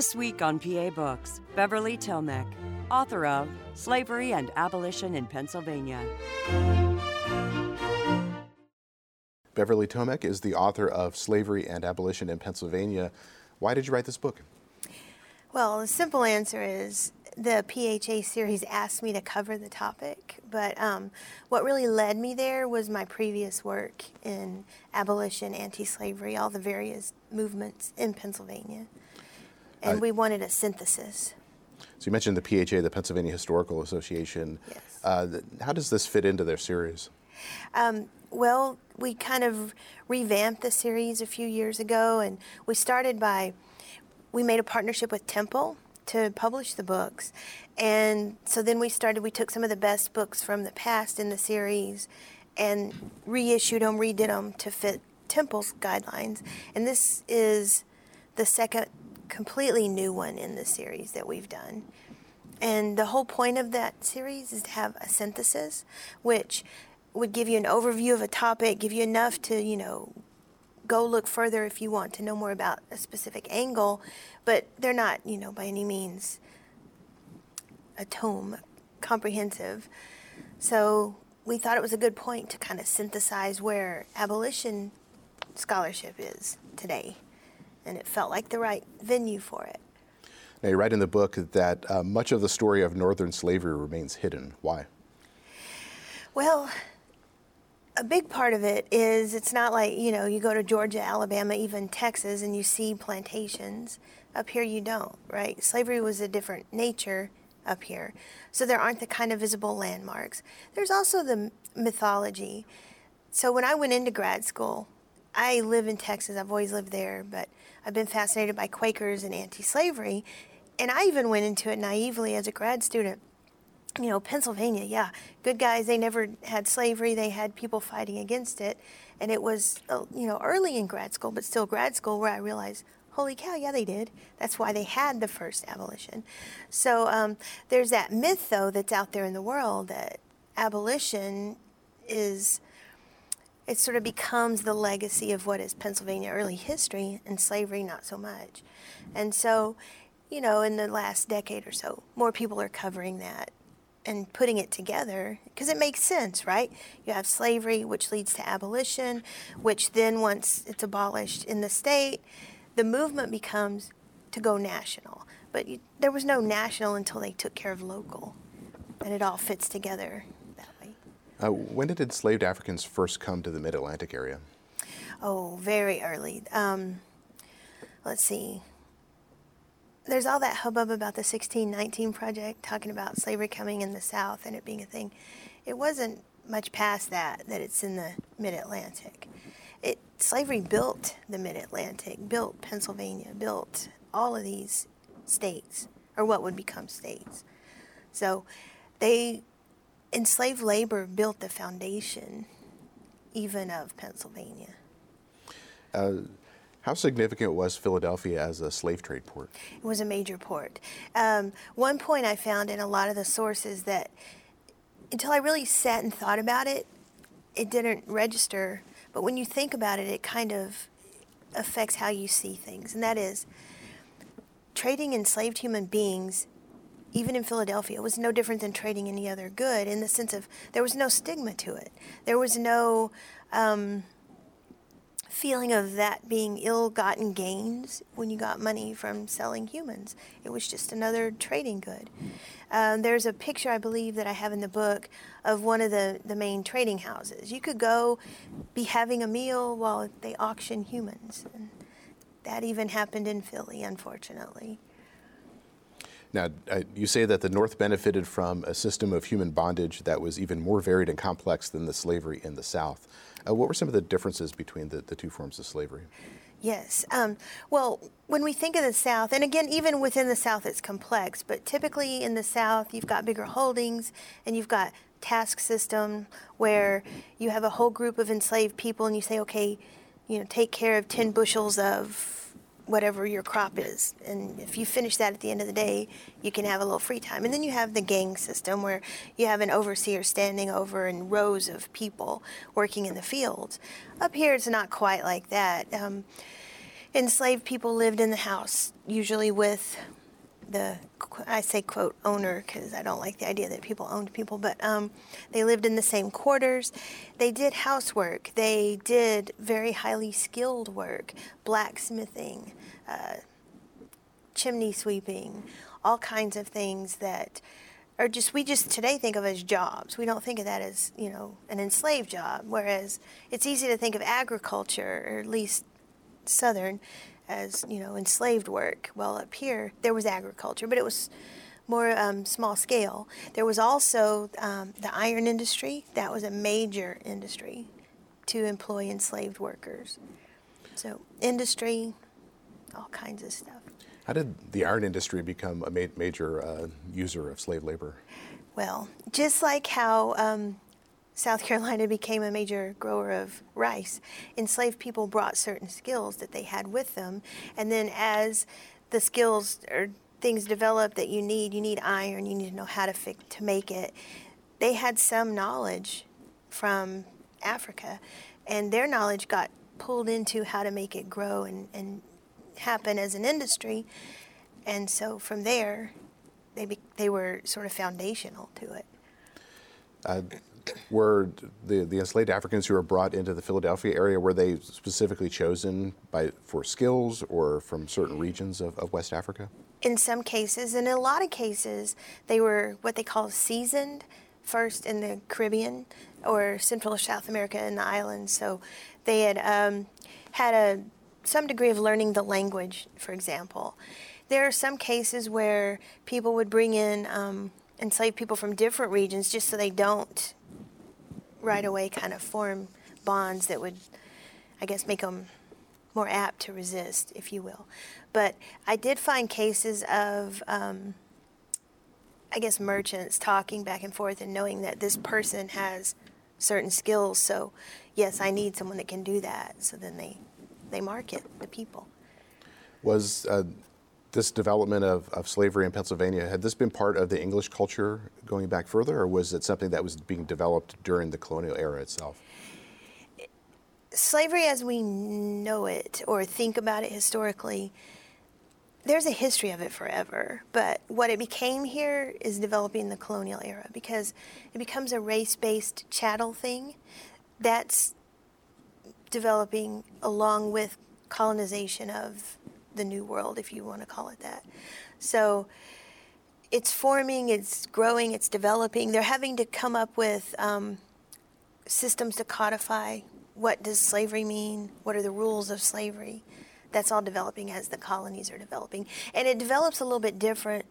This week on PA Books, Beverly Tomek, author of Slavery and Abolition in Pennsylvania. Beverly Tomek is the author of Slavery and Abolition in Pennsylvania. Why did you write this book? Well, the simple answer is the PHA series asked me to cover the topic, but um, what really led me there was my previous work in abolition, anti slavery, all the various movements in Pennsylvania. And we wanted a synthesis. So you mentioned the PHA, the Pennsylvania Historical Association. Yes. Uh, th- how does this fit into their series? Well, we kind of revamped the series a few years ago, and we started by we made a partnership with Temple to publish the books, and so then we started. We took some of the best books from the past in the series, and reissued them, redid them to fit Temple's guidelines, and this is the second completely new one in the series that we've done. And the whole point of that series is to have a synthesis, which would give you an overview of a topic, give you enough to, you know, go look further if you want to know more about a specific angle, but they're not, you know, by any means a tome, comprehensive. So we thought it was a good point to kind of synthesize where abolition scholarship is today. And it felt like the right venue for it. Now, you write in the book that uh, much of the story of Northern slavery remains hidden. Why? Well, a big part of it is it's not like, you know, you go to Georgia, Alabama, even Texas, and you see plantations. Up here, you don't, right? Slavery was a different nature up here. So there aren't the kind of visible landmarks. There's also the mythology. So when I went into grad school, I live in Texas, I've always lived there, but I've been fascinated by Quakers and anti slavery. And I even went into it naively as a grad student you know, Pennsylvania, yeah, good guys. They never had slavery. They had people fighting against it, and it was, uh, you know, early in grad school, but still grad school, where I realized, holy cow, yeah, they did. That's why they had the first abolition. So um, there's that myth, though, that's out there in the world that abolition is. It sort of becomes the legacy of what is Pennsylvania early history, and slavery not so much. And so, you know, in the last decade or so, more people are covering that and putting it together because it makes sense, right? You have slavery, which leads to abolition, which then, once it's abolished in the state, the movement becomes to go national. But you, there was no national until they took care of local, and it all fits together. Uh, when did enslaved Africans first come to the Mid Atlantic area? Oh, very early. Um, let's see. There's all that hubbub about the 1619 project, talking about slavery coming in the South and it being a thing. It wasn't much past that that it's in the Mid Atlantic. It slavery built the Mid Atlantic, built Pennsylvania, built all of these states, or what would become states. So, they enslaved labor built the foundation, even of Pennsylvania. How significant was Philadelphia as a slave trade port? It was a major port. Um, one point I found in a lot of the sources that until I really sat and thought about it, it didn't register. But when you think about it, it kind of affects how you see things. And that is trading enslaved human beings, even in Philadelphia, it was no different than trading any other good in the sense of there was no stigma to it. There was no. Um, feeling of that being ill-gotten gains when you got money from selling humans. It was just another trading good. Um, there's a picture, I believe, that I have in the book of one of the, the main trading houses. You could go be having a meal while they auction humans. And that even happened in Philly, unfortunately. Now, you say that the North benefited from a system of human bondage that was even more varied and complex than the slavery in the South. Uh, what were some of the differences between the, the two forms of slavery? Yes. Um, well, when we think of the South, and again, even within the South, it's complex, but typically in the South, you've got bigger holdings and you've got task system where you have a whole group of enslaved people and you say, okay, you know, take care of 10 bushels of whatever your crop is. And if you finish that at the end of the day, you can have a little free time. And then you have the gang system where you have an overseer standing over and rows of people working in the fields. Up here, it's not quite like that. Um, enslaved people lived in the house, usually with the I say quote owner because I don't like the idea that people owned people, but um, they lived in the same quarters. They did housework. They did very highly skilled work, blacksmithing, uh, chimney sweeping, all kinds of things that are just we just today think of as jobs. We don't think of that as you know an enslaved job. Whereas it's easy to think of agriculture, or at least southern, as you know enslaved work. Well, up here there was agriculture, but it was more um, small scale. There was also um, the iron industry. That was a major industry to employ enslaved workers. So industry, all kinds of stuff. How did the iron industry become a ma- major uh, user of slave labor? Well, just like how um, South Carolina became a major grower of rice. Enslaved people brought certain skills that they had with them, and then as the skills or things develop that you need, you need iron, you need to know how to to make it. They had some knowledge from Africa, and their knowledge got pulled into how to make it grow and, and happen as an industry. And so from there, they, be, they were sort of foundational to it. Uh, were the, the enslaved Africans who were brought into the Philadelphia area, were they specifically chosen by, for skills or from certain regions of, of West Africa? In some cases, and in a lot of cases, they were what they call seasoned first in the Caribbean or Central South America and the islands. So they had um, had a some degree of learning the language, for example. There are some cases where people would bring in um, enslaved people from different regions just so they don't right away kind of form bonds that would, I guess, make them more apt to resist, if you will. But I did find cases of, um, I guess, merchants talking back and forth and knowing that this person has certain skills. So, yes, I need someone that can do that. So then they, they market the people. Was uh, this development of, of slavery in Pennsylvania, had this been part of the English culture going back further, or was it something that was being developed during the colonial era itself? Slavery as we know it or think about it historically, there's a history of it forever. But what it became here is developing the colonial era because it becomes a race based chattel thing that's developing along with colonization of the new world, if you want to call it that. So it's forming, it's growing, it's developing. They're having to come up with um, systems to codify what does slavery mean, what are the rules of slavery. That's all developing as the colonies are developing, and it develops a little bit different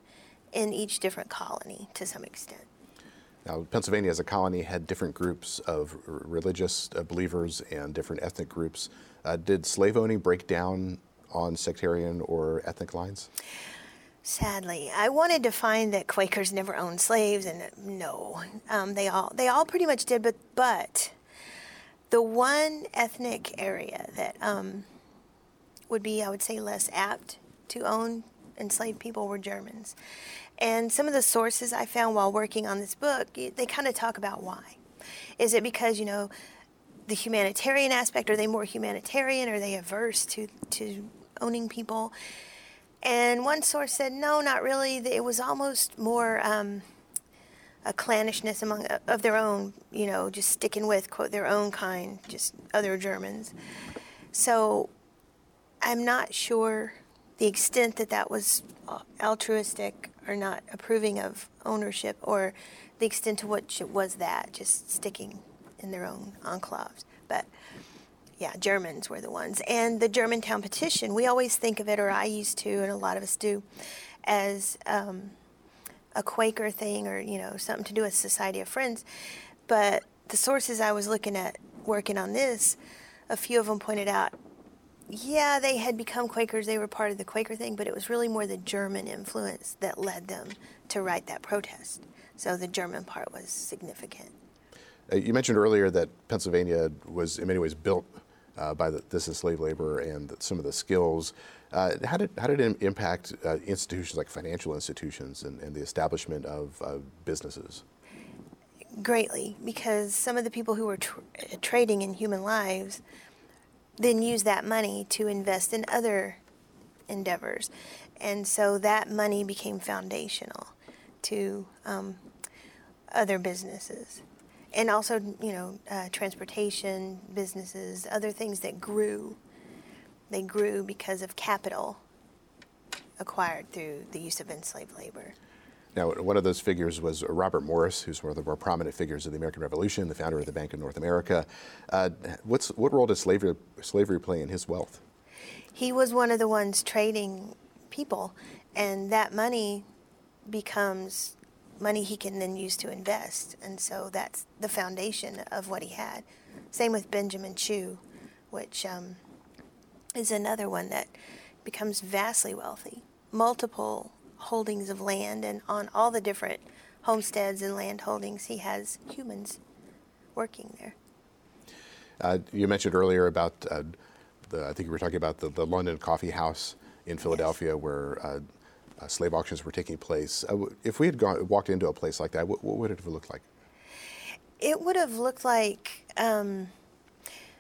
in each different colony to some extent. Now, Pennsylvania as a colony had different groups of religious uh, believers and different ethnic groups. Uh, did slave owning break down on sectarian or ethnic lines? Sadly, I wanted to find that Quakers never owned slaves, and no, um, they all they all pretty much did. But but the one ethnic area that um, would be, I would say, less apt to own enslaved people were Germans. And some of the sources I found while working on this book, they kind of talk about why. Is it because you know the humanitarian aspect? Are they more humanitarian? Are they averse to to owning people. And one source said, no, not really. It was almost more um, a clannishness among uh, of their own, you know, just sticking with quote their own kind, just other Germans. So I'm not sure the extent that that was uh, altruistic or not approving of ownership, or the extent to which it was that just sticking in their own enclaves. But yeah, Germans were the ones. And the Germantown petition, we always think of it, or I used to, and a lot of us do, as um, a Quaker thing or, you know, something to do with Society of Friends. But the sources I was looking at working on this, a few of them pointed out yeah, they had become Quakers. They were part of the Quaker thing, but it was really more the German influence that led them to write that protest. So the German part was significant. Uh, you mentioned earlier that Pennsylvania was, in many ways, built uh, by the, this enslaved labor and some of the skills. Uh, how did how did it impact uh, institutions like financial institutions and, and the establishment of uh, businesses? Greatly, because some of the people who were tr- trading in human lives then used that money to invest in other endeavors, and so that money became foundational to um, other businesses and also you know uh, transportation businesses other things that grew they grew because of capital acquired through the use of enslaved labor now, one of those figures was Robert Morris, who's one of the more prominent figures of the American Revolution, the founder of the Bank of North America. Uh, what role does slavery, slavery play in his wealth? He was one of the ones trading people, and that money becomes money he can then use to invest. And so that's the foundation of what he had. Same with Benjamin Chew, which um, is another one that becomes vastly wealthy. Multiple holdings of land, and on all the different homesteads and land holdings, he has humans working there. Uh, you mentioned earlier about uh, the, I think you were talking about the, the London Coffee House in Philadelphia, yes. where uh, uh, slave auctions were taking place. Uh, if we had gone, walked into a place like that, what, what, would it have looked like? It would have looked like um,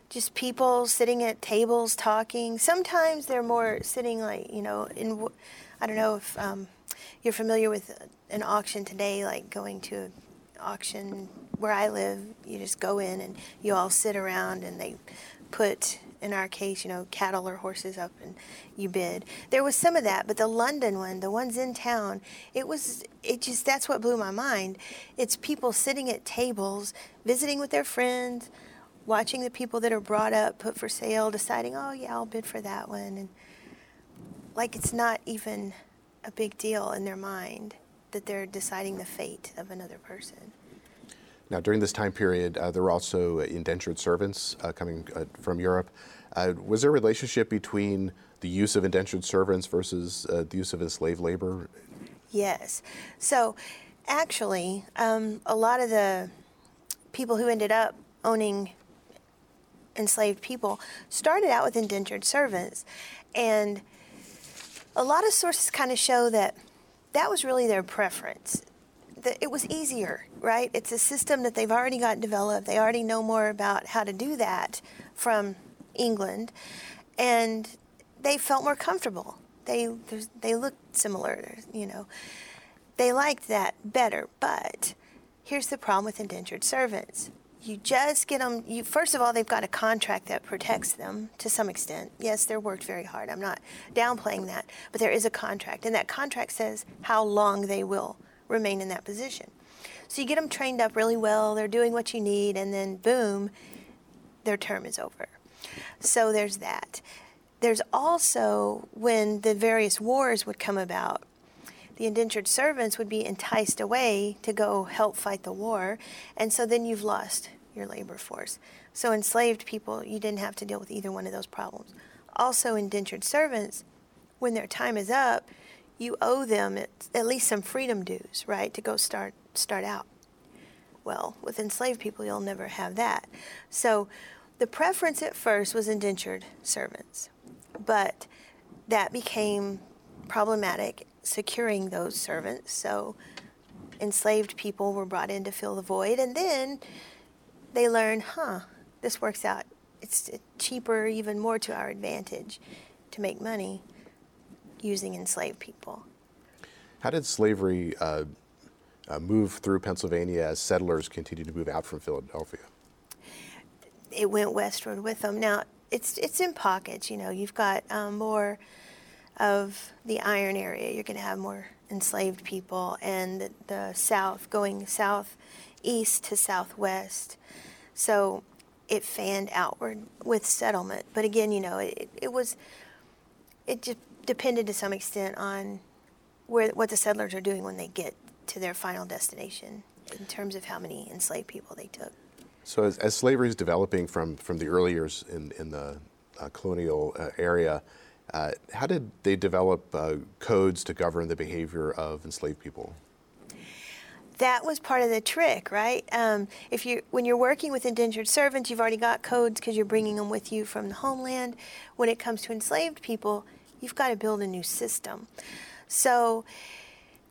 just people sitting at tables talking. Sometimes they're more sitting like, you know, in, I don't know if um, you're familiar with an auction today, like going to an auction where I live, you just go in and you all sit around and they put in our case, you know, cattle or horses up and you bid. There was some of that, but the London one, the ones in town, it was, it just, that's what blew my mind. It's people sitting at tables, visiting with their friends, watching the people that are brought up, put for sale, deciding, oh, yeah, I'll bid for that one. And like it's not even a big deal in their mind that they're deciding the fate of another person. Now, during this time period, uh, there were also indentured servants uh, coming uh, from Europe. Uh, was there a relationship between the use of indentured servants versus uh, the use of enslaved labor? Yes. So, actually, um, a lot of the people who ended up owning enslaved people started out with indentured servants. And a lot of sources kind of show that that was really their preference it was easier, right? It's a system that they've already got developed. They already know more about how to do that from England, and they felt more comfortable. They they looked similar, you know. They liked that better, but here's the problem with indentured servants. You just get them. You first of all, they've got a contract that protects them to some extent. Yes, they're worked very hard. I'm not downplaying that, but there is a contract, and that contract says how long they will remain in that position. So you get them trained up really well, they're doing what you need, and then boom, their term is over. So there's that. There's also when the various wars would come about, the indentured servants would be enticed away to go help fight the war, and so then you've lost your labor force. So enslaved people, you didn't have to deal with either one of those problems. Also, indentured servants, when their time is up, you owe them at, least some freedom dues, right, to go start start out. Well, with enslaved people, you'll never have that. So, the preference at first was indentured servants, but that became problematic securing those servants. So, enslaved people were brought in to fill the void, and then they learned, huh, this works out. It's cheaper, even more to our advantage to make money using enslaved people. How did slavery uh, uh, move through Pennsylvania as settlers continued to move out from Philadelphia? It went westward with them. Now, it's, it's in pockets, you know. You've got um, more of the iron area, you're going to have more enslaved people, and the, the south going southeast to southwest. So it fanned outward with settlement. But again, you know, it, it was, it just depended to some extent on where what the settlers are doing when they get to their final destination in terms of how many enslaved people they took. So as, as slavery is developing from, from the early years in, in the uh, colonial uh, area. Uh, how did they develop uh, codes to govern the behavior of enslaved people? that was part of the trick, right? Um, if you when you're working with indentured servants, you've already got codes because you're bringing them with you from the homeland. When it comes to enslaved people, you've got to build a new system. So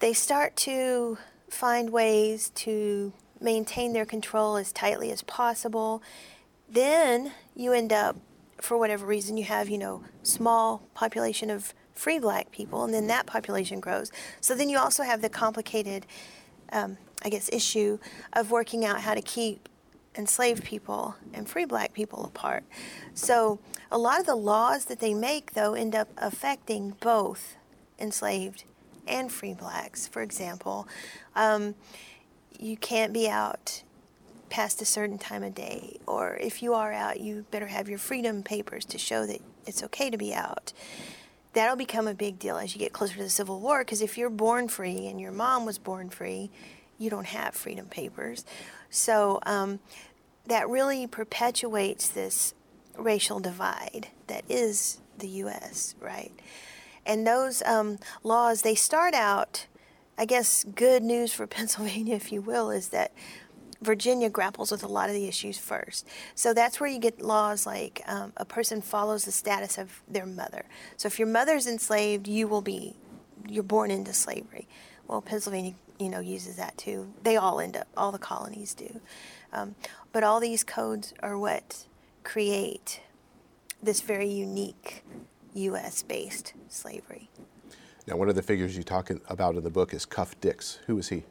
they start to find ways to maintain their control as tightly as possible. Then you end up, for whatever reason, you have you know small population of free black people, and then that population grows. So then you also have the complicated um, I guess, issue of working out how to keep enslaved people and free black people apart. So a lot of the laws that they make, though, end up affecting both enslaved and free blacks. For example, um, you can't be out past a certain time of day, or if you are out, you better have your freedom papers to show that it's okay to be out. That'll become a big deal as you get closer to the Civil War, because if you're born free and your mom was born free, you don't have freedom papers. So um, that really perpetuates this racial divide that is the U.S., right? And those um, laws, they start out, I guess, good news for Pennsylvania, if you will, is that Virginia grapples with a lot of the issues first. So that's where you get laws like um, a person follows the status of their mother. So if your mother's enslaved, you will be, you're born into slavery. Well, Pennsylvania you know, uses that too. They all end up, all the colonies do. Um, but all these codes are what create this very unique U.S. based slavery. Now, one of the figures you talk about in the book is Cuff Dix. Who was he?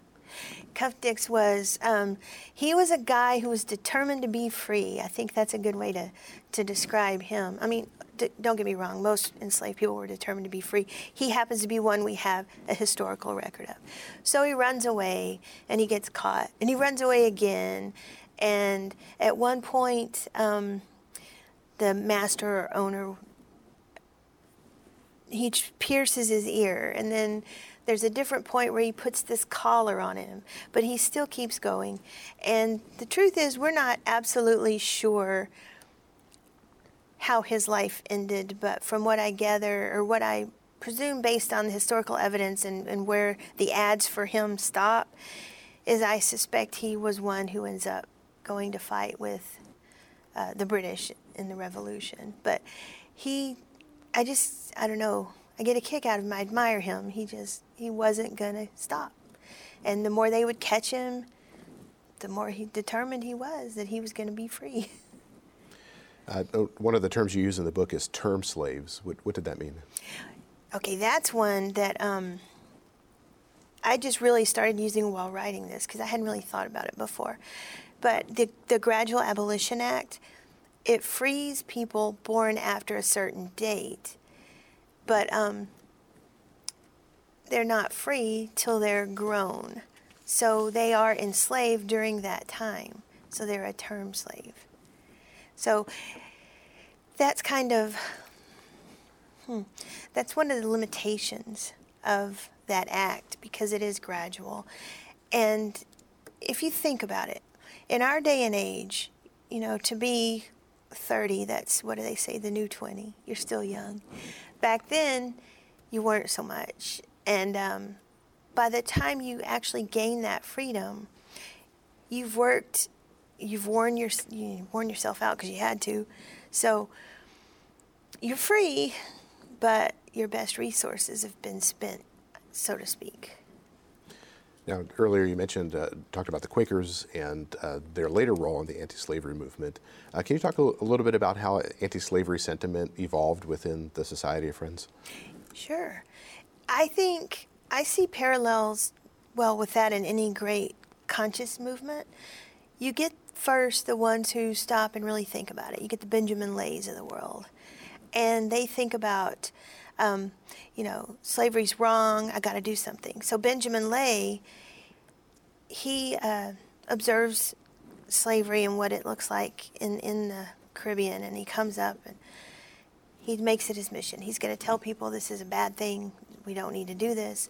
Cuff Dix was um, he was a guy who was determined to be free. I think that's a good way to to describe him. I mean, don't get me wrong. Most enslaved people were determined to be free. He happens to be one we have a historical record of. So he runs away and he gets caught, and he runs away again. And at one point, um, the master or owner he pierces his ear, and then there's a different point where he puts this collar on him, but he still keeps going. And the truth is, we're not absolutely sure how his life ended, but from what I gather, or what I presume based on the historical evidence and, and where the ads for him stop, is I suspect he was one who ends up going to fight with uh, the British in the Revolution. But he, I just, I don't know, I get a kick out of him. I admire him. He just he wasn't gonna stop, and the more they would catch him, the more he determined he was that he was going to be free. Uh, oh, one of the terms you use in the book is term slaves. What, what did that mean? Okay, that's one that um, I just really started using while writing this because I hadn't really thought about it before. But the, the Gradual Abolition Act, it frees people born after a certain date but um, they're not free till they're grown. So they are enslaved during that time. So they're a term slave. So that's kind of hmm, that's one of the limitations of that act because it is gradual. And if you think about it, in our day and age, you know, to be 30, that's what do they say, the new 20. You're still young back then, you weren't so much. And um, by the time you actually gain that freedom, you've worked, you've worn your you worn yourself out because you had to. So you're free, but your best resources have been spent, so to speak. Now, earlier you mentioned, uh, talked about the Quakers and uh, their later role in the anti slavery movement. Uh, can you talk a, a, little bit about how anti slavery sentiment evolved within the Society of Friends? Sure. I think I see parallels, well, with that in any great conscious movement. You get first the ones who stop and really think about it. You get the Benjamin Lays of the world, and they think about um, you know, slavery's wrong, I got to do something. So Benjamin Lay, he uh, observes slavery and what it looks like in, in the Caribbean, and he comes up and he makes it his mission. He's going to tell people this is a bad thing, we don't need to do this.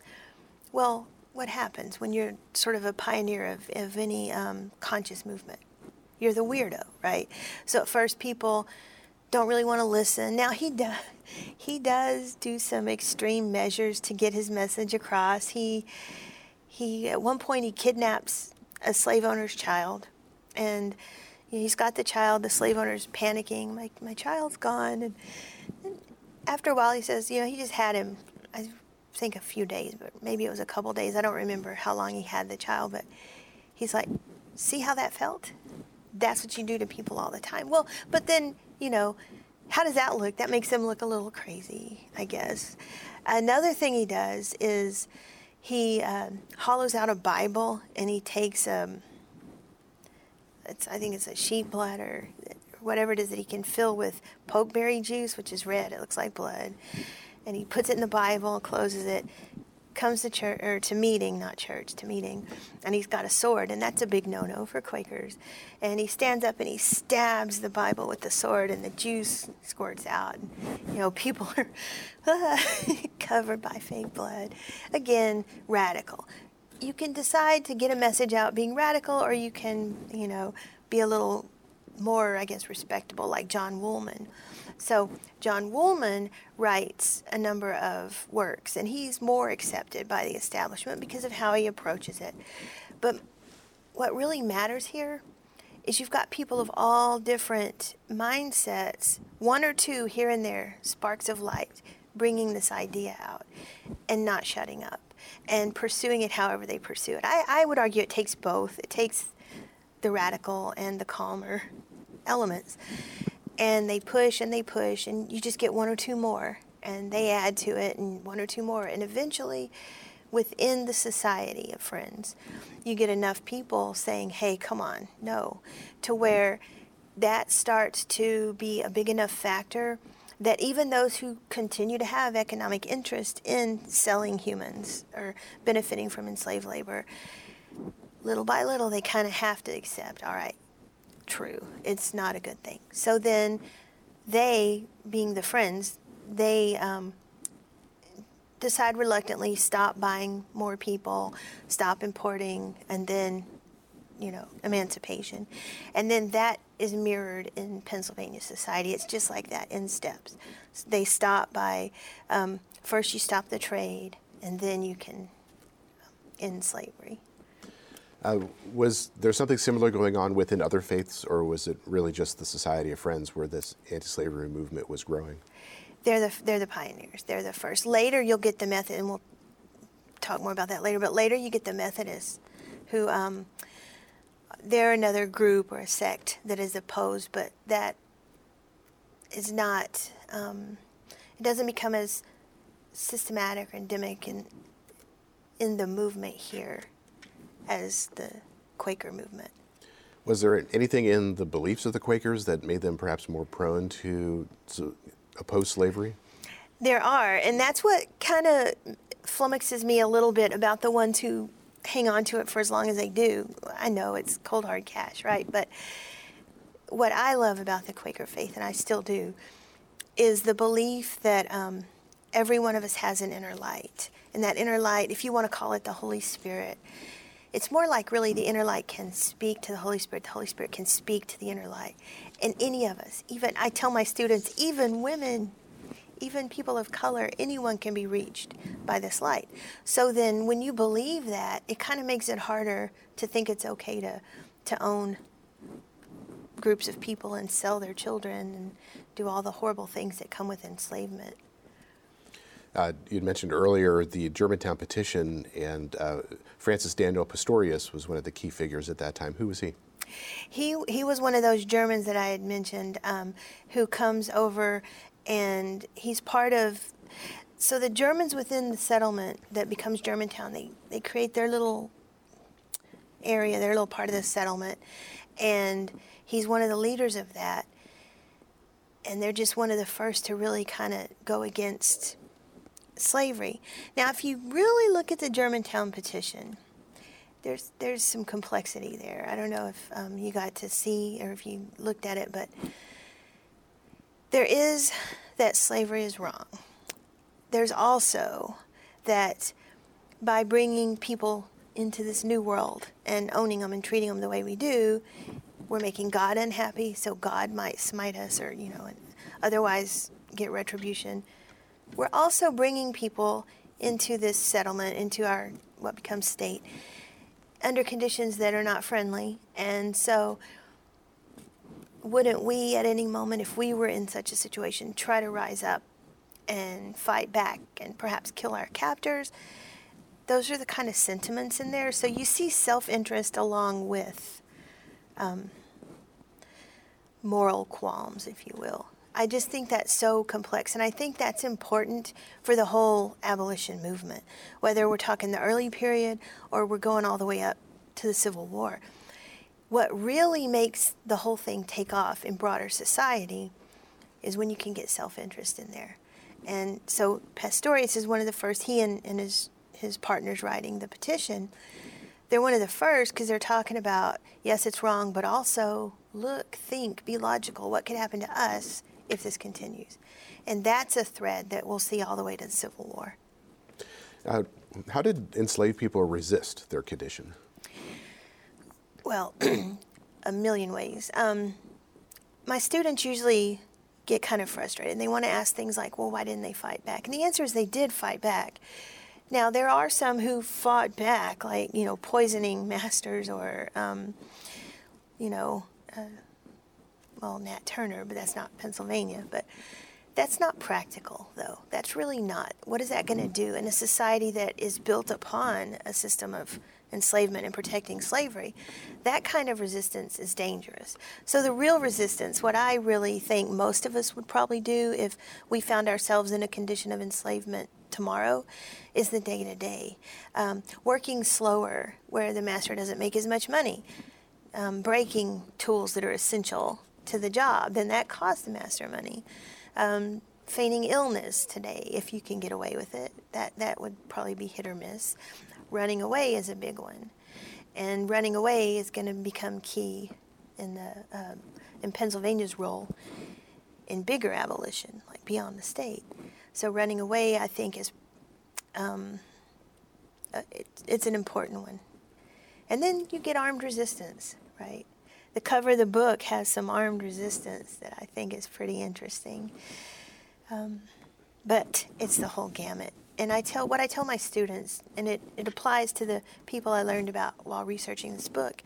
Well, what happens when you're sort of a pioneer of, of any um, conscious movement? You're the weirdo, right? So at first, people don't really want to listen. Now he does he does do some extreme measures to get his message across. He he at one point he kidnaps a slave owner's child and he's got the child the slave owner's panicking my, my child's gone and, and after a while he says you know he just had him i think a few days but maybe it was a couple days i don't remember how long he had the child but he's like see how that felt that's what you do to people all the time well but then you know how does that look that makes him look a little crazy i guess another thing he does is he um, hollows out a Bible and he takes um, it's I think it's a sheep bladder, whatever it is that he can fill with pokeberry juice, which is red. It looks like blood, and he puts it in the Bible, closes it, comes to church or to meeting, not church, to meeting, and he's got a sword, and that's a big no-no for Quakers. And he stands up and he stabs the Bible with the sword, and the juice squirts out. And, you know, people are covered by fake blood. Again, radical. You can decide to get a message out being radical, or you can, you know, be a little more, I guess, respectable, like John Woolman. So John Woolman writes a number of works, and he's more accepted by the establishment because of how he approaches it. But what really matters here is you've got people of all different mindsets, one or two here and there, sparks of light, bringing this idea out and not shutting up and pursuing it however they pursue it. I, I would argue it takes both. It takes the radical and the calmer elements and they push and they push and you just get one or two more and they add to it and one or two more and eventually within the society of friends you get enough people saying hey come on no to where that starts to be a big enough factor that even those who continue to have economic interest in selling humans or benefiting from enslaved labor little by little they kind of have to accept all right true. It's not a good thing. So then they, being the friends, they um, decide reluctantly stop buying more people, stop importing, and then, you know, emancipation. And then that is mirrored in Pennsylvania society. It's just like that in steps. They stop by, um, first you stop the trade, and then you can end slavery. Uh, was there something similar going on within other faiths, or was it really just the Society of Friends where this anti-slavery movement was growing? They're the they're the pioneers. They're the first. Later, you'll get the Methodist, and we'll talk more about that later. But later, you get the Methodists, who um, they're another group or a sect that is opposed, but that is not. Um, it doesn't become as systematic or endemic in in the movement here as the Quaker movement. Was there anything in the beliefs of the Quakers that made them perhaps more prone to, to oppose slavery? There are, and that's what kind of flummoxes me a little bit about the ones who hang on to it for as long as they do. I know it's cold hard cash, right? But what I love about the Quaker faith, and I still do, is the belief that um, every one of us has an inner light. And that inner light, if you want to call it the Holy Spirit, it's more like really the inner light can speak to the Holy Spirit, the Holy Spirit can speak to the inner light. And any of us, even I tell my students, even women, even people of color, anyone can be reached by this light. So then when you believe that, it kind of makes it harder to think it's okay to, to own groups of people and sell their children and do all the horrible things that come with enslavement. Uh, you mentioned earlier the Germantown petition, and uh, Francis Daniel Pastorius was one of the key figures at that time. Who was he? He he was one of those Germans that I had mentioned, um, who comes over, and he's part of. So the Germans within the settlement that becomes Germantown, they they create their little area, their little part of the settlement, and he's one of the leaders of that. And they're just one of the first to really kind of go against slavery. Now, if you really look at the Germantown petition, there's there's some complexity there. I don't know if um, you got to see or if you looked at it, but there is that slavery is wrong. There's also that by bringing people into this new world and owning them and treating them the way we do, we're making God unhappy, so God might smite us or, you know, otherwise get retribution. We're also bringing people into this settlement, into our what becomes state, under conditions that are not friendly. And so, wouldn't we, at any moment, if we were in such a situation, try to rise up and fight back and perhaps kill our captors? Those are the kind of sentiments in there. So you see self interest along with um, moral qualms, if you will. I just think that's so complex, and I think that's important for the whole abolition movement, whether we're talking the early period or we're going all the way up to the Civil War. What really makes the whole thing take off in broader society is when you can get self interest in there. And so Pastorius is one of the first, he and, and his, his partners writing the petition, they're one of the first because they're talking about, yes, it's wrong, but also look, think, be logical. What could happen to us if this continues. And that's a thread that we'll see all the way to the Civil War. Uh, how did enslaved people resist their condition? Well, a million ways. Um, my students usually get kind of frustrated and they want to ask things like, well, why didn't they fight back? And the answer is they did fight back. Now, there are some who fought back, like, you know, poisoning masters or, um, you know, uh, well, Nat Turner, but that's not Pennsylvania. But that's not practical, though. That's really not. What is that going to do in a society that is built upon a system of enslavement and protecting slavery? That kind of resistance is dangerous. So, the real resistance, what I really think most of us would probably do if we found ourselves in a condition of enslavement tomorrow, is the day to day. Working slower where the master doesn't make as much money. Um, breaking tools that are essential to the job, then that costs the master money. Um, feigning illness today, if you can get away with it, that, that would probably be hit or miss. Running away is a big one. And running away is going to become key in, the, uh, in Pennsylvania's role in bigger abolition, like beyond the state. So running away, I think, is um, uh, it, it's an important one. And then you get armed resistance, right? The cover of the book has some armed resistance that I think is pretty interesting. Um, but it's the whole gamut. And I tell what I tell my students, and it, it applies to the people I learned about while researching this book,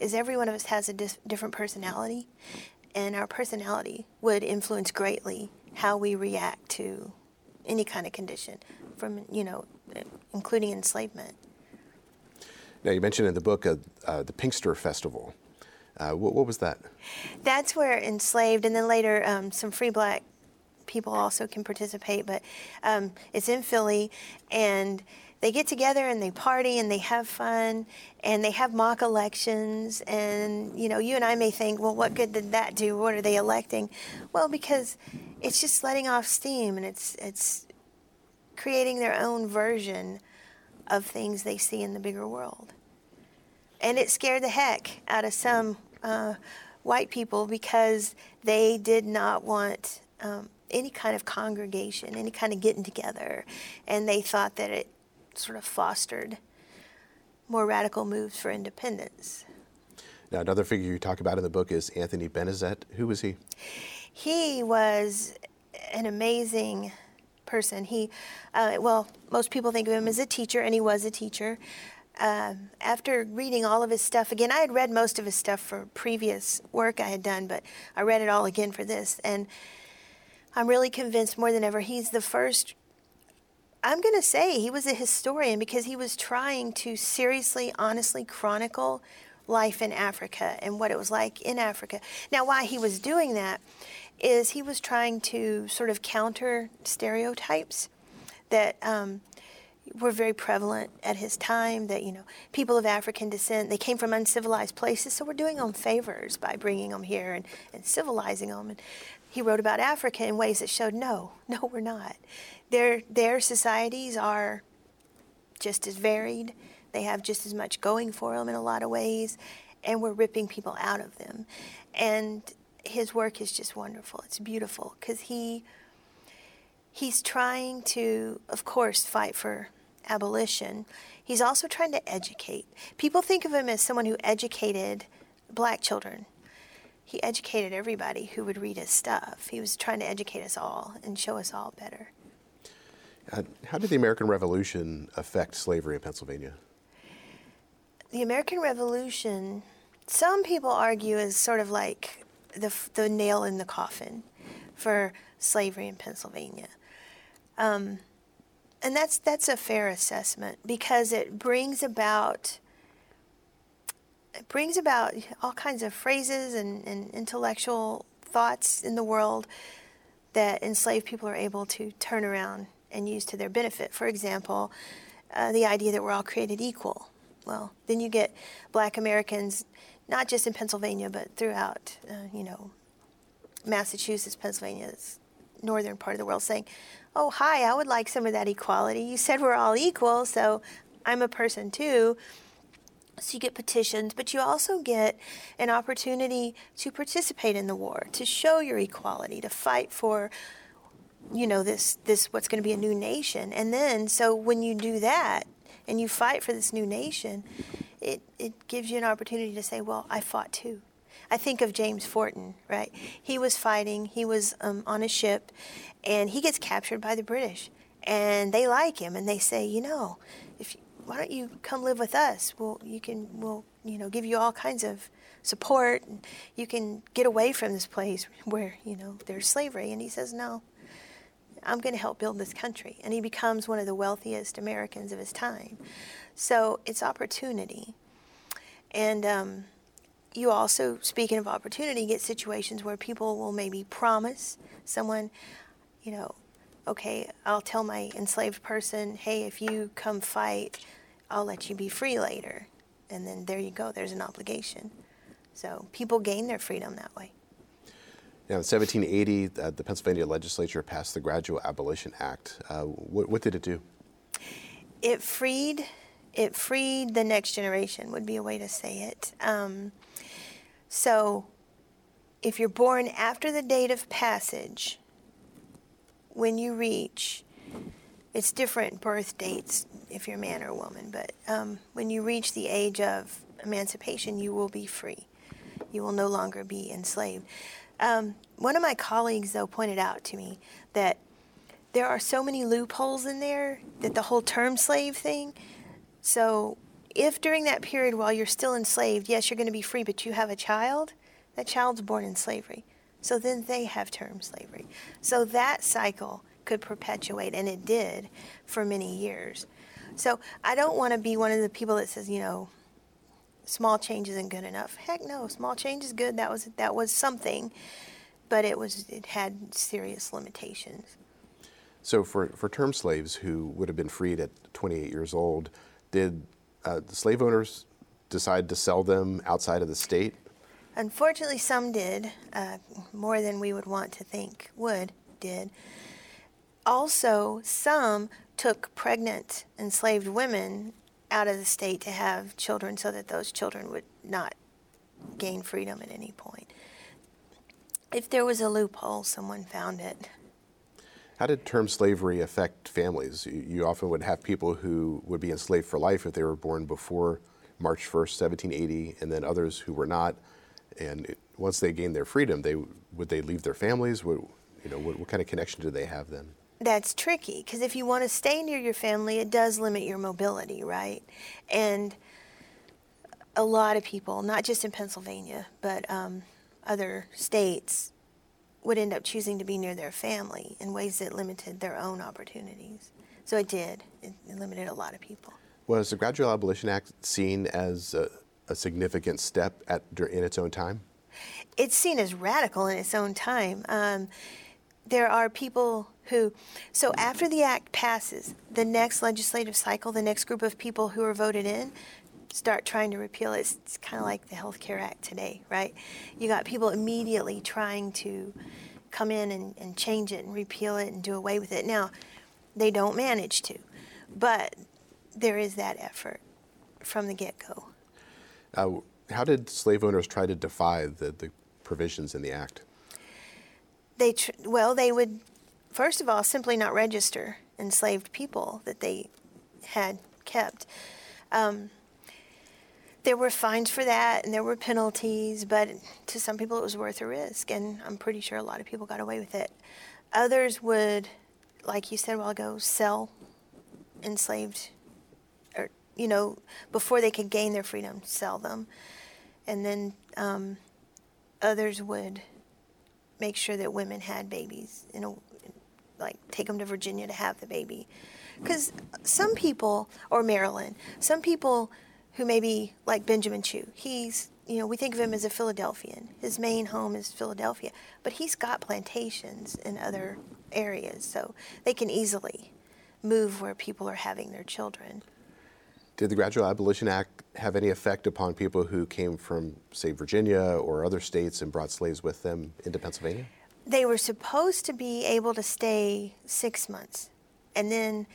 is every one of us has a different personality, and our personality would influence greatly how we react to any kind of condition, from you know, including enslavement. Now you mentioned in the book uh, uh, the Pinkster Festival. Uh, what, what, was that? That's where enslaved, and then later um, some free black people also can participate. But um, it's in Philly, and they get together and they party and they have fun and they have mock elections. And you know, you and I may think, well, what good did that do? What are they electing? Well, because it's just letting off steam, and it's it's creating their own version of things they see in the bigger world. And it scared the heck out of some uh, white people because they did not want um, any kind of congregation, any kind of getting together, and they thought that it sort of fostered more radical moves for independence. Now, another figure you talk about in the book is Anthony Benezet. Who was he? He was an amazing person. He, uh, well, most people think of him as a teacher, and he was a teacher uh, after reading all of his stuff again, I had read most of his stuff for previous work I had done, but I read it all again for this. And I'm really convinced more than ever he's the first. I'm going to say he was a historian because he was trying to seriously, honestly chronicle life in Africa and what it was like in Africa. Now, why he was doing that is he was trying to sort of counter stereotypes that um, were very prevalent at his time that you know people of african descent they came from uncivilized places so we're doing them favors by bringing them here and, and civilizing them. And he wrote about africa in ways that showed no no we're not. Their their societies are just as varied. They have just as much going for them in a lot of ways and we're ripping people out of them. And his work is just wonderful. It's beautiful because he he's trying to of course fight for abolition, he's also trying to educate. People think of him as someone who educated black children. he educated everybody who would read his stuff. He was trying to educate us all and show us all better. Uh, how did the American Revolution affect slavery in Pennsylvania? The American Revolution, some people argue, is sort of like the, the nail in the coffin for slavery in Pennsylvania. Um, and that's that's a fair assessment because it brings about it brings about all kinds of phrases and, and intellectual thoughts in the world that enslaved people are able to turn around and use to their benefit. For example, uh, the idea that we're all created equal. Well, then you get black Americans, not just in Pennsylvania, but throughout, uh, you know, Massachusetts, Pennsylvania, northern part of the world, saying, oh, hi, I would like some of that equality. You said we're all equal, so I'm a person too. So you get petitions, but you also get an opportunity to participate in the war, to show your equality, to fight for, you know, this this what's going to be a new nation. And then, so when you do that and you fight for this new nation, it it gives you an opportunity to say, well, I fought too. I think of James Forten, right? He was fighting, he was um, on a ship, and he gets captured by the British. And they like him, and they say, you know, if you, why don't you come live with us? Well, you can, we'll, you know, give you all kinds of support, and you can get away from this place where, you know, there's slavery. And he says, no, I'm going to help build this country. And he becomes one of the wealthiest Americans of his time. So it's opportunity. And um, you also, speaking of opportunity, get situations where people will maybe promise someone, you know, okay, I'll tell my enslaved person, hey, if you come fight, I'll let you be free later. And then there you go, there's an obligation. So people gain their freedom that way. Now, in 1780, uh, the Pennsylvania legislature passed the Gradual Abolition Act. Uh, what, what did it do? It freed it freed the next generation would be a way to say it. Um, so, if you're born after the date of passage, when you reach, it's different birth dates if you're a man or a woman, but um, when you reach the age of emancipation, you will be free. You will no longer be enslaved. Um, one of my colleagues, though, pointed out to me that there are so many loopholes in there that the whole term slave thing. So if during that period while you're still enslaved, yes, you're going to be free, but you have a child, that child's born in slavery. So then they have term slavery. So that cycle could perpetuate, and it did for many years. So I don't want to be one of the people that says, you know, small change isn't good enough. Heck no, small change is good. That was that was something, but it was it had serious limitations. So for, for term slaves who would have been freed at 28 years old, did uh, the slave owners decide to sell them outside of the state? Unfortunately, some did, uh, more than we would want to think would, did. Also, some took pregnant enslaved women out of the state to have children so that those children would not gain freedom at any point. If there was a loophole, someone found it. How did term slavery affect families? You often would have people who would be enslaved for life if they were born before March 1st, 1780, and then others who were not. And once they gained their freedom, they would they leave their families? What, you know, what, what kind of connection do they have then? That's tricky because if you want to stay near your family, it does limit your mobility, right? And a lot of people, not just in Pennsylvania, but um, other states, would end up choosing to be near their family in ways that limited their own opportunities. So it did. It, it limited a lot of people. Was the Gradual Abolition Act seen as a, a significant step at, in its own time? It's seen as radical in its own time. Um, there are people who, so after the act passes, the next legislative cycle, the next group of people who are voted in start trying to repeal it. It's, it's kind of like the Health Care Act today, right? You got people immediately trying to come in and, and change it and repeal it and do away with it. Now, they don't manage to, but there is that effort from the get go. Uh, how did slave owners try to defy the, the provisions in the act? They tr- well, they would first of all simply not register enslaved people that they had kept. Um, there were fines for that and there were penalties, but to some people it was worth the risk, and I'm pretty sure a lot of people got away with it. Others would, like you said a while ago, sell enslaved, or, you know, before they could gain their freedom, sell them. And then um, others would make sure that women had babies, you know, like take them to Virginia to have the baby. Because some people, or Maryland, some people who may be like Benjamin Chew, he's, you know, we think of him as a Philadelphian. His main home is Philadelphia, but he's got plantations in other areas, so they can easily move where people are having their children. Did the Gradual Abolition Act have any effect upon people who came from, say, Virginia or other states and brought slaves with them into Pennsylvania? They were supposed to be able to stay six months, and then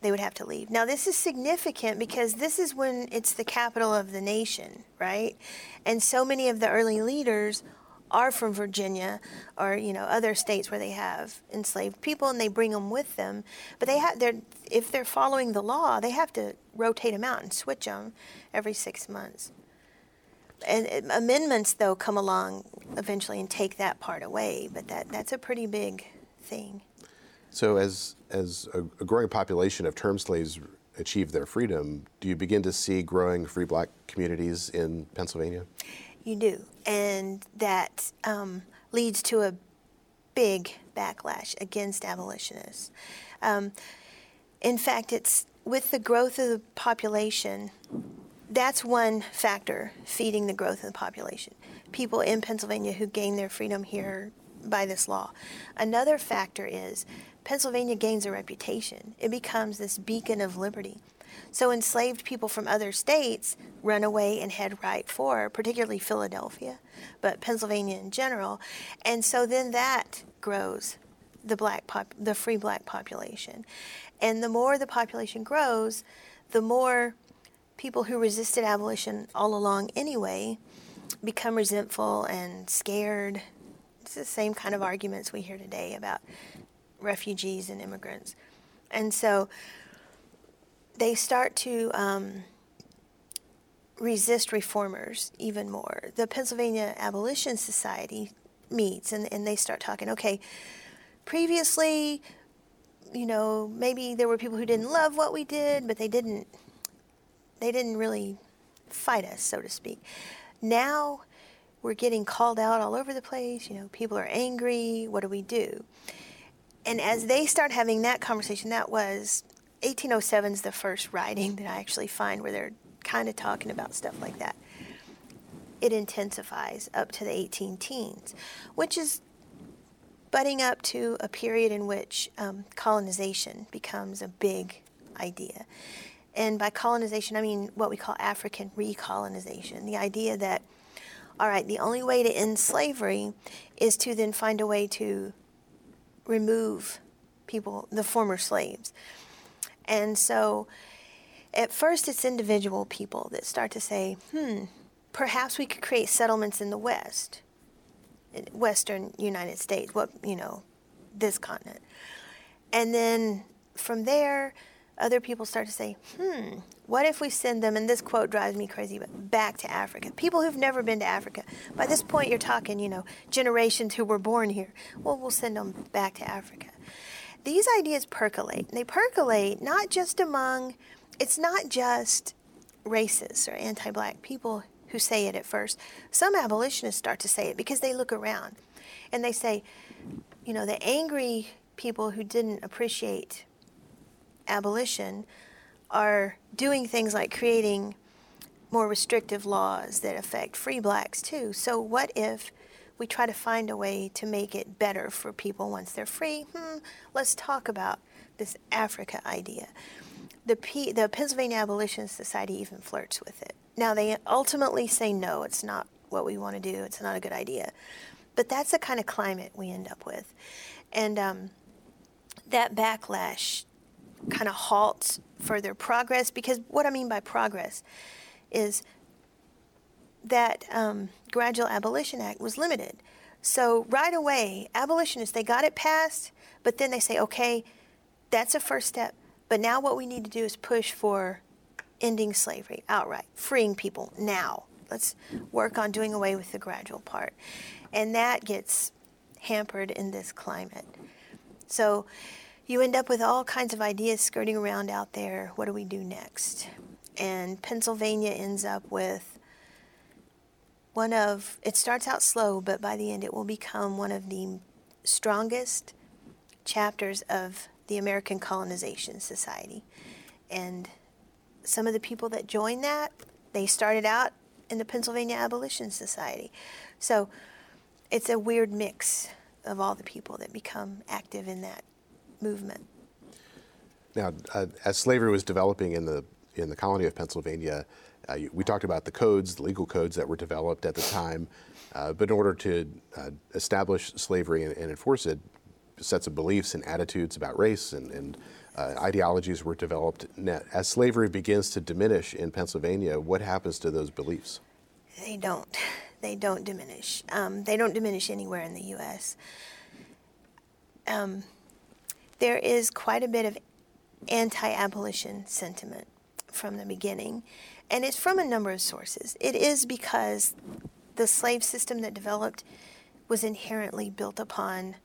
they would have to leave. Now, this is significant because this is when it's the capital of the nation, right? And so many of the early leaders are from Virginia or you know other states where they have enslaved people and they bring them with them. But they have they're if they're following the law, they have to rotate them out and switch them every six months. And uh, amendments though come along eventually and take that part away, but that that's a pretty big thing. So as as a, a growing population of term slaves achieve their freedom, do you begin to see growing free black communities in Pennsylvania? You do. And that um, leads to a big backlash against abolitionists. Um, in fact, it's with the growth of the population, that's one factor feeding the growth of the population. People in Pennsylvania who gain their freedom here by this law. Another factor is Pennsylvania gains a reputation. It becomes this beacon of liberty. So enslaved people from other states run away and head right for, particularly Philadelphia, but Pennsylvania in general. And so then that grows the black pop, the free black population. And the more the population grows, the more people who resisted abolition all along anyway become resentful and scared. It's the same kind of arguments we hear today about refugees and immigrants. And so they start to um, resist reformers even more. The Pennsylvania Abolition Society meets and, and they start talking, okay, previously, you know, maybe there were people who didn't love what we did, but they didn't they didn't really fight us, so to speak. Now we're getting called out all over the place, you know, people are angry, what do we do? And as they start having that conversation, that was 1807 is the first writing that I actually find where they're kind of talking about stuff like that. It intensifies up to the 18 teens, which is butting up to a period in which um, colonization becomes a big idea. And by colonization, I mean what we call African recolonization the idea that, all right, the only way to end slavery is to then find a way to remove people, the former slaves. And so at first it's individual people that start to say, hmm, perhaps we could create settlements in the West, Western United States, what, you know, this continent. And then from there, other people start to say, hmm, what if we send them, and this quote drives me crazy, but back to Africa? People who've never been to Africa. By this point, you're talking, you know, generations who were born here. Well, we'll send them back to Africa these ideas percolate. They percolate not just among, it's not just racists or anti black people who say it at first. Some abolitionists start to say it because they look around and they say, you know, the angry people who didn't appreciate abolition are doing things like creating more restrictive laws that affect free blacks too. So, what if we try to find a way to make it better for people once they're free. Hmm, let's talk about this Africa idea. The, P, the Pennsylvania Abolition Society even flirts with it. Now, they ultimately say no, it's not what we want to do, it's not a good idea. But that's the kind of climate we end up with. And um, that backlash kind of halts further progress because what I mean by progress is that um, Gradual Abolition Act was limited. So right away, abolitionists, they got it passed, but then they say, okay, that's a first step. But now what we need to do is push for ending slavery outright, freeing people now. Let's work on doing away with the gradual part. And that gets hampered in this climate. So you end up with all kinds of ideas skirting around out there. What do we do next? And Pennsylvania ends up with one of, it starts out slow, but by the end it will become one of the strongest chapters of the American Colonization Society. And some of the people that joined that, they started out in the Pennsylvania Abolition Society. So it's a weird mix of all the people that become active in that movement. Now, uh, as slavery was developing in the in the colony of Pennsylvania, uh, we talked about the codes, the legal codes that were developed at the time. Uh, but in order to uh, establish slavery and, and, enforce it, sets of beliefs and attitudes about race and, and uh, ideologies were developed. Now, as slavery begins to diminish in Pennsylvania, what happens to those beliefs? They don't. They don't diminish. Um, they don't diminish anywhere in the U.S. Um, there is quite a bit of anti abolition sentiment from the beginning, and it's from a number of sources. It is because the slave system that developed was inherently built upon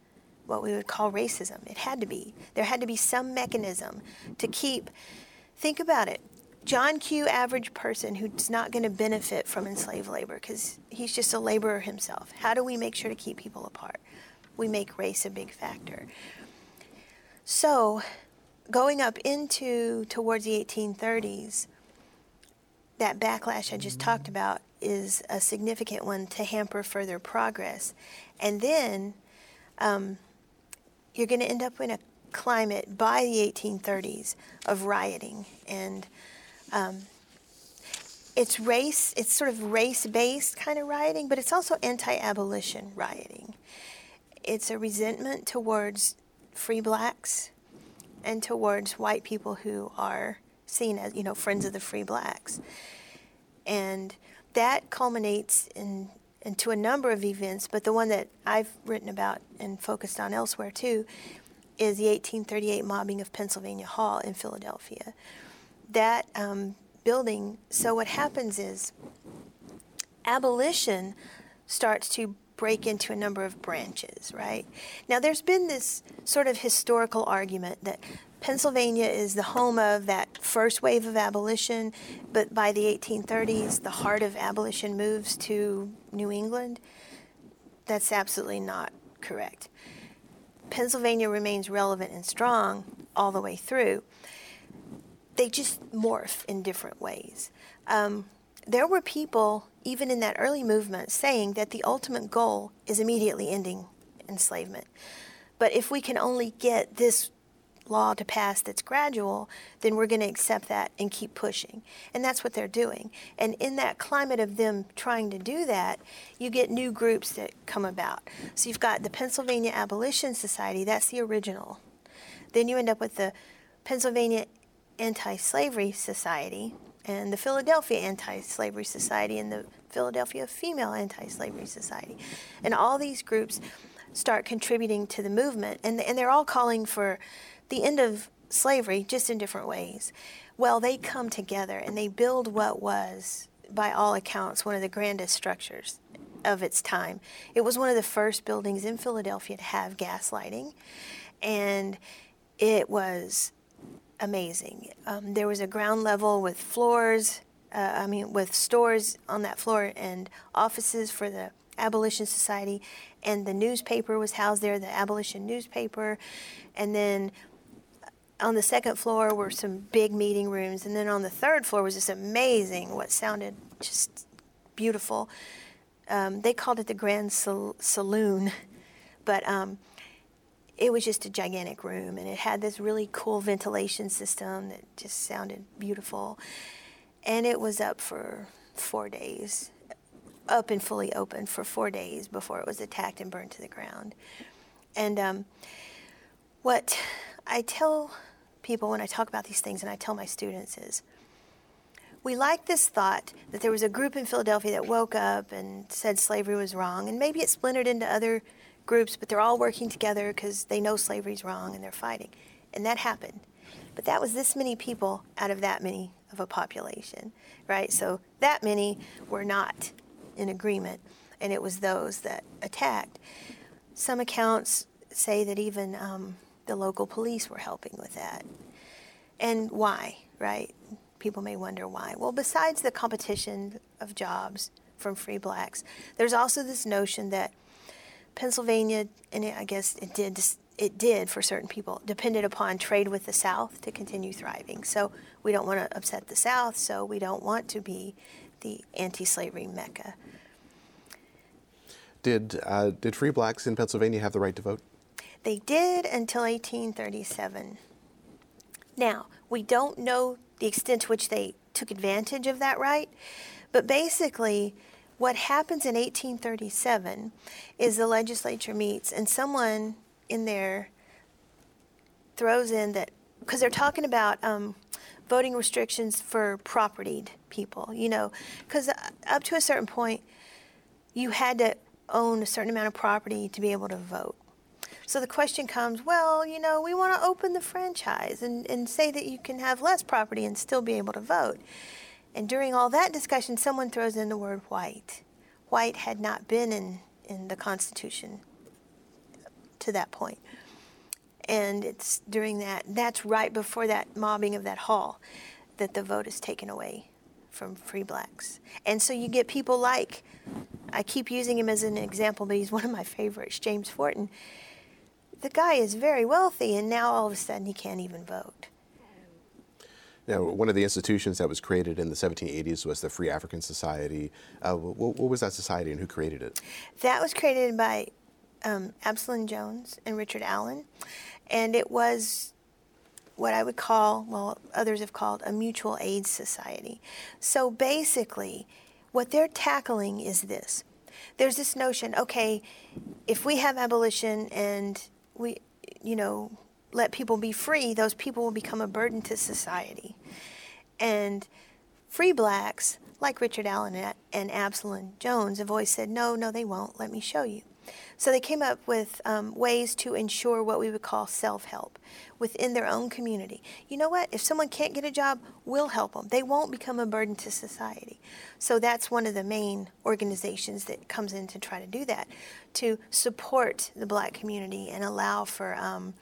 what we would call racism. It had to be. There had to be some mechanism to keep, think about it. John Q, average person who's not going to benefit from enslaved labor because he's just a laborer himself. How do we make sure to keep people apart? We make race a big factor. So, going up into towards the 1830s, that backlash I just talked about is a significant one to hamper further progress. And then um, you're going to end up in a climate by the 1830s of rioting and um, it's race it's sort of race-based kind of rioting but it's also anti-abolition rioting it's a resentment towards free blacks and towards white people who are seen as, you know, friends of the free blacks. And that culminates in into a number of events, but the one that I've written about and focused on elsewhere too is the 1838 mobbing of Pennsylvania Hall in Philadelphia. That um, building, so what happens is abolition starts to break into a number of branches, right? Now, there's been this sort of historical argument that Pennsylvania is the home of that first wave of abolition, but by the 1830s, the heart of abolition moves to New England. That's absolutely not correct. Pennsylvania remains relevant and strong all the way through. They just morph in different ways. Um, there were people even in that early movement, saying that the ultimate goal is immediately ending enslavement. But if we can only get this law to pass that's gradual, then we're going to accept that and keep pushing. And that's what they're doing. And in that climate of them trying to do that, you get new groups that come about. So you've got the Pennsylvania Abolition Society, that's the original. Then you end up with the Pennsylvania Anti Slavery Society, and the Philadelphia Anti Slavery Society and the Philadelphia Female Anti Slavery Society. And all these groups start contributing to the movement, and, and they're all calling for the end of slavery, just in different ways. Well, they come together and they build what was, by all accounts, one of the grandest structures of its time. It was one of the first buildings in Philadelphia to have gas lighting, and it was amazing. Um, there was a ground level with floors, uh, I mean, with stores on that floor and offices for the Abolition Society, and the newspaper was housed there, the Abolition newspaper, and then on the second floor were some big meeting rooms, and then on the third floor was this amazing, what sounded just beautiful. Um, they called it the Grand Sal- Saloon, but um, it was just a gigantic room and it had this really cool ventilation system that just sounded beautiful. And it was up for four days, up and fully open for four days before it was attacked and burned to the ground. And um, what I tell people when I talk about these things and I tell my students is we like this thought that there was a group in Philadelphia that woke up and said slavery was wrong, and maybe it splintered into other groups, but they're all working together because they know slavery's wrong and they're fighting. And that happened. But that was this many people out of that many of a population, right? So that many were not in agreement, and it was those that attacked. Some accounts say that even um, the local police were helping with that. And why, right? People may wonder why. Well, besides the competition of jobs from free blacks, there's also this notion that Pennsylvania, and it, I guess it did it did for certain people, depended upon trade with the South to continue thriving. So we don't want to upset the South, so we don't want to be the anti-slavery mecca. Did uh, did free blacks in Pennsylvania have the right to vote? They did until 1837. Now we don't know the extent to which they took advantage of that right, but basically. What happens in 1837 is the legislature meets and someone in there throws in that because they're talking about um, voting restrictions for propertied people, you know, because uh, up to a certain point, you had to own a certain amount of property to be able to vote. So the question comes, well, you know, we want to open the franchise and, and say that you can have less property and still be able to vote. And during all that discussion, someone throws in the word white. White had not been in, in the Constitution to that point. And it's during that, that's right before that mobbing of that hall, that the vote is taken away from free blacks. And so you get people like, I keep using him as an example, but he's one of my favorites, James Forten. The guy is very wealthy, and now all of a sudden he can't even vote. Now, one of the institutions that was created in the 1780s was the Free African Society. Uh, what, what, was that society and who created it? That was created by um, Absalom Jones and Richard Allen, and it was what I would call, well, others have called a mutual aid society. So basically, what they're tackling is this. There's this notion, okay, if we have abolition and we, you know, let people be free, those people will become a burden to society. And free blacks, like Richard Allen and Absalom Jones, have always said, no, no, they won't. Let me show you. So they came up with um, ways to ensure what we would call self help within their own community. You know what? If someone can't get a job, we'll help them. They won't become a burden to society. So that's one of the main organizations that comes in to try to do that, to support the black community and allow for um,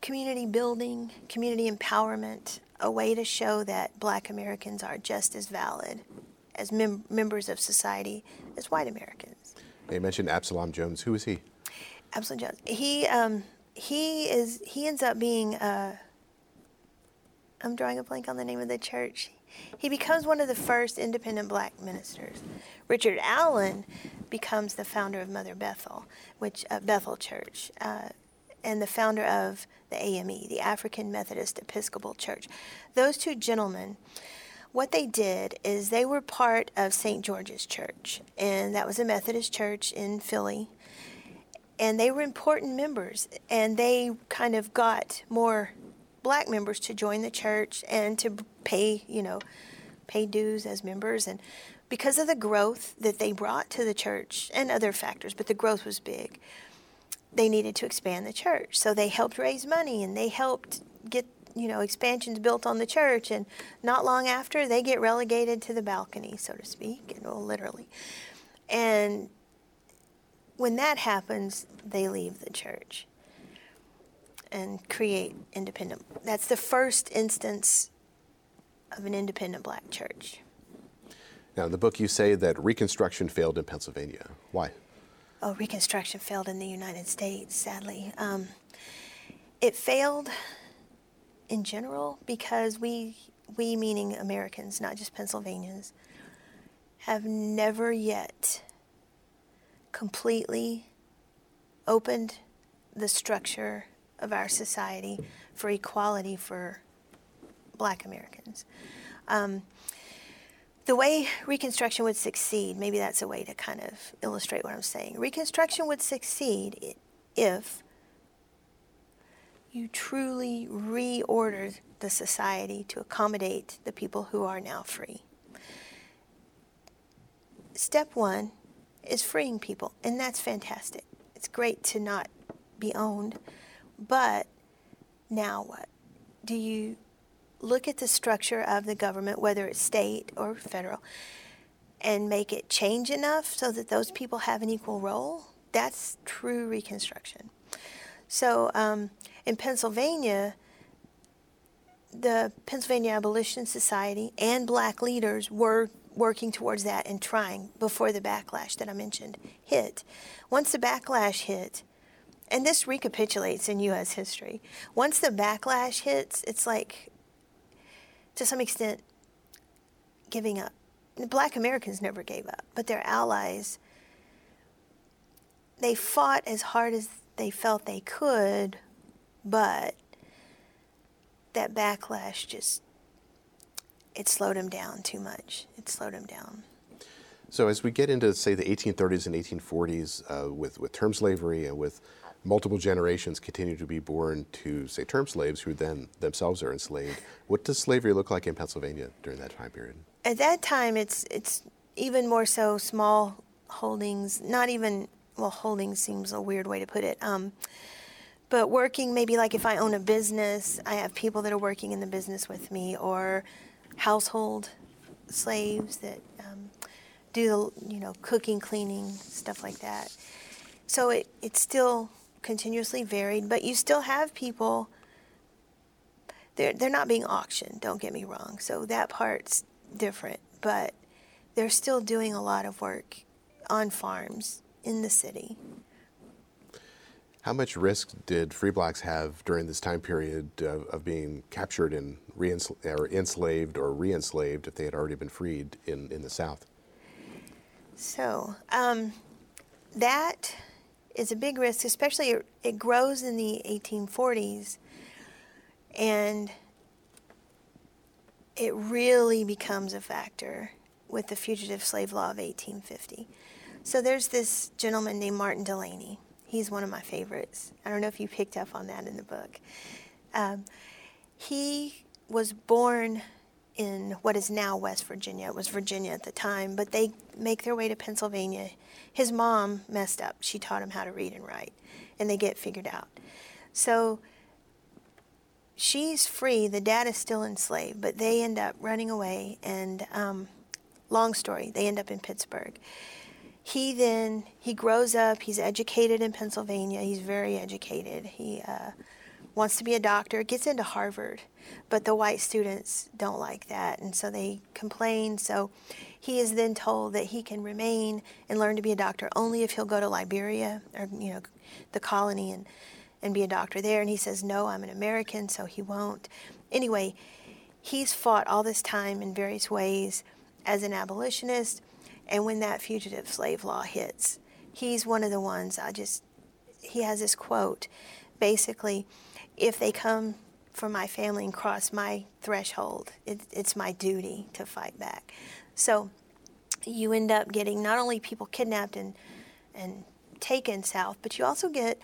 community building, community empowerment, a way to show that black Americans are just as valid as mem- members of society as white Americans. They mentioned Absalom Jones. Who is he? Absalom Jones. He um, he is he ends up being. Uh, I'm drawing a blank on the name of the church. He becomes one of the first independent black ministers. Richard Allen becomes the founder of Mother Bethel, which uh, Bethel Church, uh, and the founder of the AME, the African Methodist Episcopal Church. Those two gentlemen what they did is they were part of St. George's Church, and that was a Methodist church in Philly. And they were important members, and they kind of got more black members to join the church and to pay, you know, pay dues as members. And because of the growth that they brought to the church and other factors, but the growth was big, they needed to expand the church. So they helped raise money and they helped get you know, expansions built on the church, and not long after, they get relegated to the balcony, so to speak, well, literally. And when that happens, they leave the church and create independent. That's the first instance of an independent black church. Now, in the book, you say that Reconstruction failed in Pennsylvania. Why? Oh, Reconstruction failed in the United States, sadly. Um, it failed in general because we, we meaning Americans, not just Pennsylvanians, have never yet completely opened the structure of our society for equality for black Americans. Um, the way Reconstruction would succeed, maybe that's a way to kind of illustrate what I'm saying. Reconstruction would succeed if you truly reorder the society to accommodate the people who are now free. Step one is freeing people, and that's fantastic. It's great to not be owned, but now what? Do you look at the structure of the government, whether it's state or federal, and make it change enough so that those people have an equal role? That's true Reconstruction. So um, in Pennsylvania, the Pennsylvania Abolition Society and black leaders were working towards that and trying before the backlash that I mentioned hit. Once the backlash hit, and this recapitulates in U.S. history, once the backlash hits, it's like, to some extent, giving up. Black Americans never gave up, but their allies, they fought as hard as they felt they could, but that backlash just it slowed them down too much. It slowed them down. So as we get into say the 1830s and 1840s uh, with with term slavery and with multiple generations continue to be born to say term slaves who then themselves are enslaved, what does slavery look like in Pennsylvania during that time period? At that time, it's it's even more so small holdings, not even well holdings seems a weird way to put it. Um, but working maybe like if I own a business, I have people that are working in the business with me, or household slaves that um, do the you know cooking, cleaning, stuff like that. So it it's still continuously varied, but you still have people. They're they're not being auctioned. Don't get me wrong. So that part's different, but they're still doing a lot of work on farms in the city. How much risk did free blacks have during this time period of, of being captured and or enslaved or re-enslaved if they had already been freed in, in the South? So um, that is a big risk, especially it, grows in the 1840s, and it really becomes a factor with the Fugitive Slave Law of 1850. So there's this gentleman named Martin Delany. He's one of my favorites. I don't know if you picked up on that in the book. Um, he was born in what is now West Virginia. It was Virginia at the time, but they make their way to Pennsylvania. His mom messed up. She taught him how to read and write, and they get figured out. So she's free. The dad is still enslaved, but they end up running away. And um, long story, they end up in Pittsburgh he then he grows up he's educated in pennsylvania he's very educated he uh, wants to be a doctor gets into harvard but the white students don't like that and so they complain. So he is then told that he can remain and learn to be a doctor only if he'll go to liberia or you know the colony and and be a doctor there. And he says no i'm an american so he won't. Anyway he's fought all this time in various ways as an abolitionist and when that fugitive slave law hits, he's one of the ones I just, he has this quote basically, if they come for my family and cross my threshold, it, it's my duty to fight back. So you end up getting not only people kidnapped and, and taken south, but you also get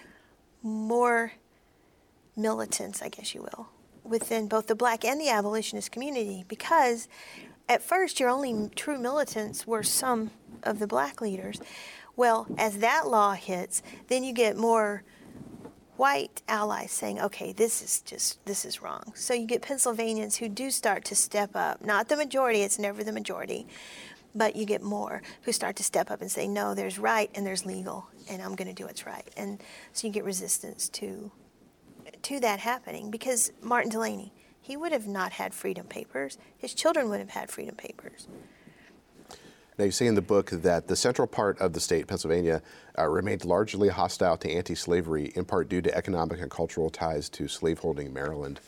more militants, I guess you will, within both the black and the abolitionist community because at first, your only true militants were some of the black leaders. Well, as that law hits, then you get more white allies saying, okay, this is just, this is wrong. So you get Pennsylvanians who do start to step up. Not the majority, it's never the majority, but you get more who start to step up and say, no, there's right and there's legal, and I'm going to do what's right. And so you get resistance to, to that happening because Martin Delany, he would have not had freedom papers. His children would have had freedom papers. Now, you say in the book that the central part of the state, Pennsylvania, uh, remained largely hostile to anti slavery, in part due to economic and cultural ties to slaveholding Maryland.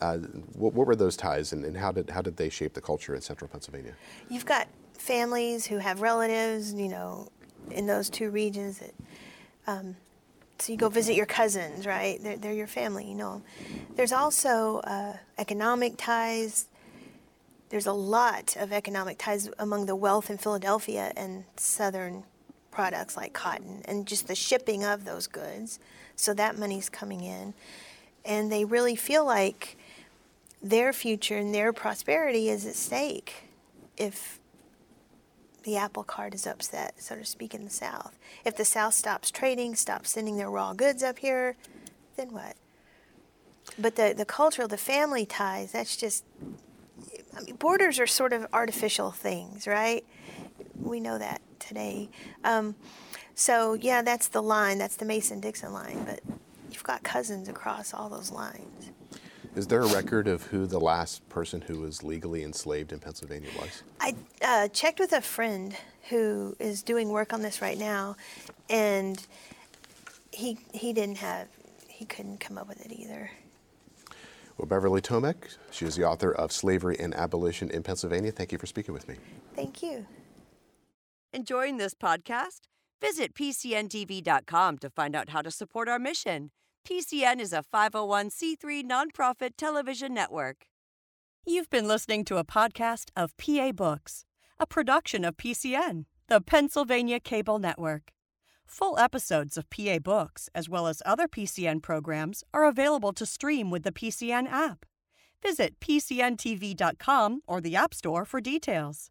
Uh, what, what, were those ties, and, and, how, did, how did they shape the culture in central Pennsylvania? You've got families who have relatives, you know, in those two regions that um, so you go visit your cousins, right? They're, they're your family, you know. There's also uh, economic ties. There's a lot of economic ties among the wealth in Philadelphia and southern products like cotton and just the shipping of those goods. So that money's coming in. And they really feel like their future and their prosperity is at stake if the apple cart is upset, so to speak, in the South. If the South stops trading, stops sending their raw goods up here, then what? But the, the cultural, the family ties, that's just, I mean, borders are sort of artificial things, right? We know that today. Um, so, yeah, that's the line, that's the Mason Dixon line, but you've got cousins across all those lines. Is there a record of who the last person who was legally enslaved in Pennsylvania was? I uh, checked with a friend who is doing work on this right now, and he he didn't have he couldn't come up with it either. Well, Beverly Tomek, she is the author of Slavery and Abolition in Pennsylvania. Thank you for speaking with me. Thank you. Enjoying this podcast? Visit PCNTV.com to find out how to support our mission. PCN is a 501c3 nonprofit television network. You've been listening to a podcast of PA Books, a production of PCN, the Pennsylvania Cable Network. Full episodes of PA Books, as well as other PCN programs, are available to stream with the PCN app. Visit PCNTV.com or the App Store for details.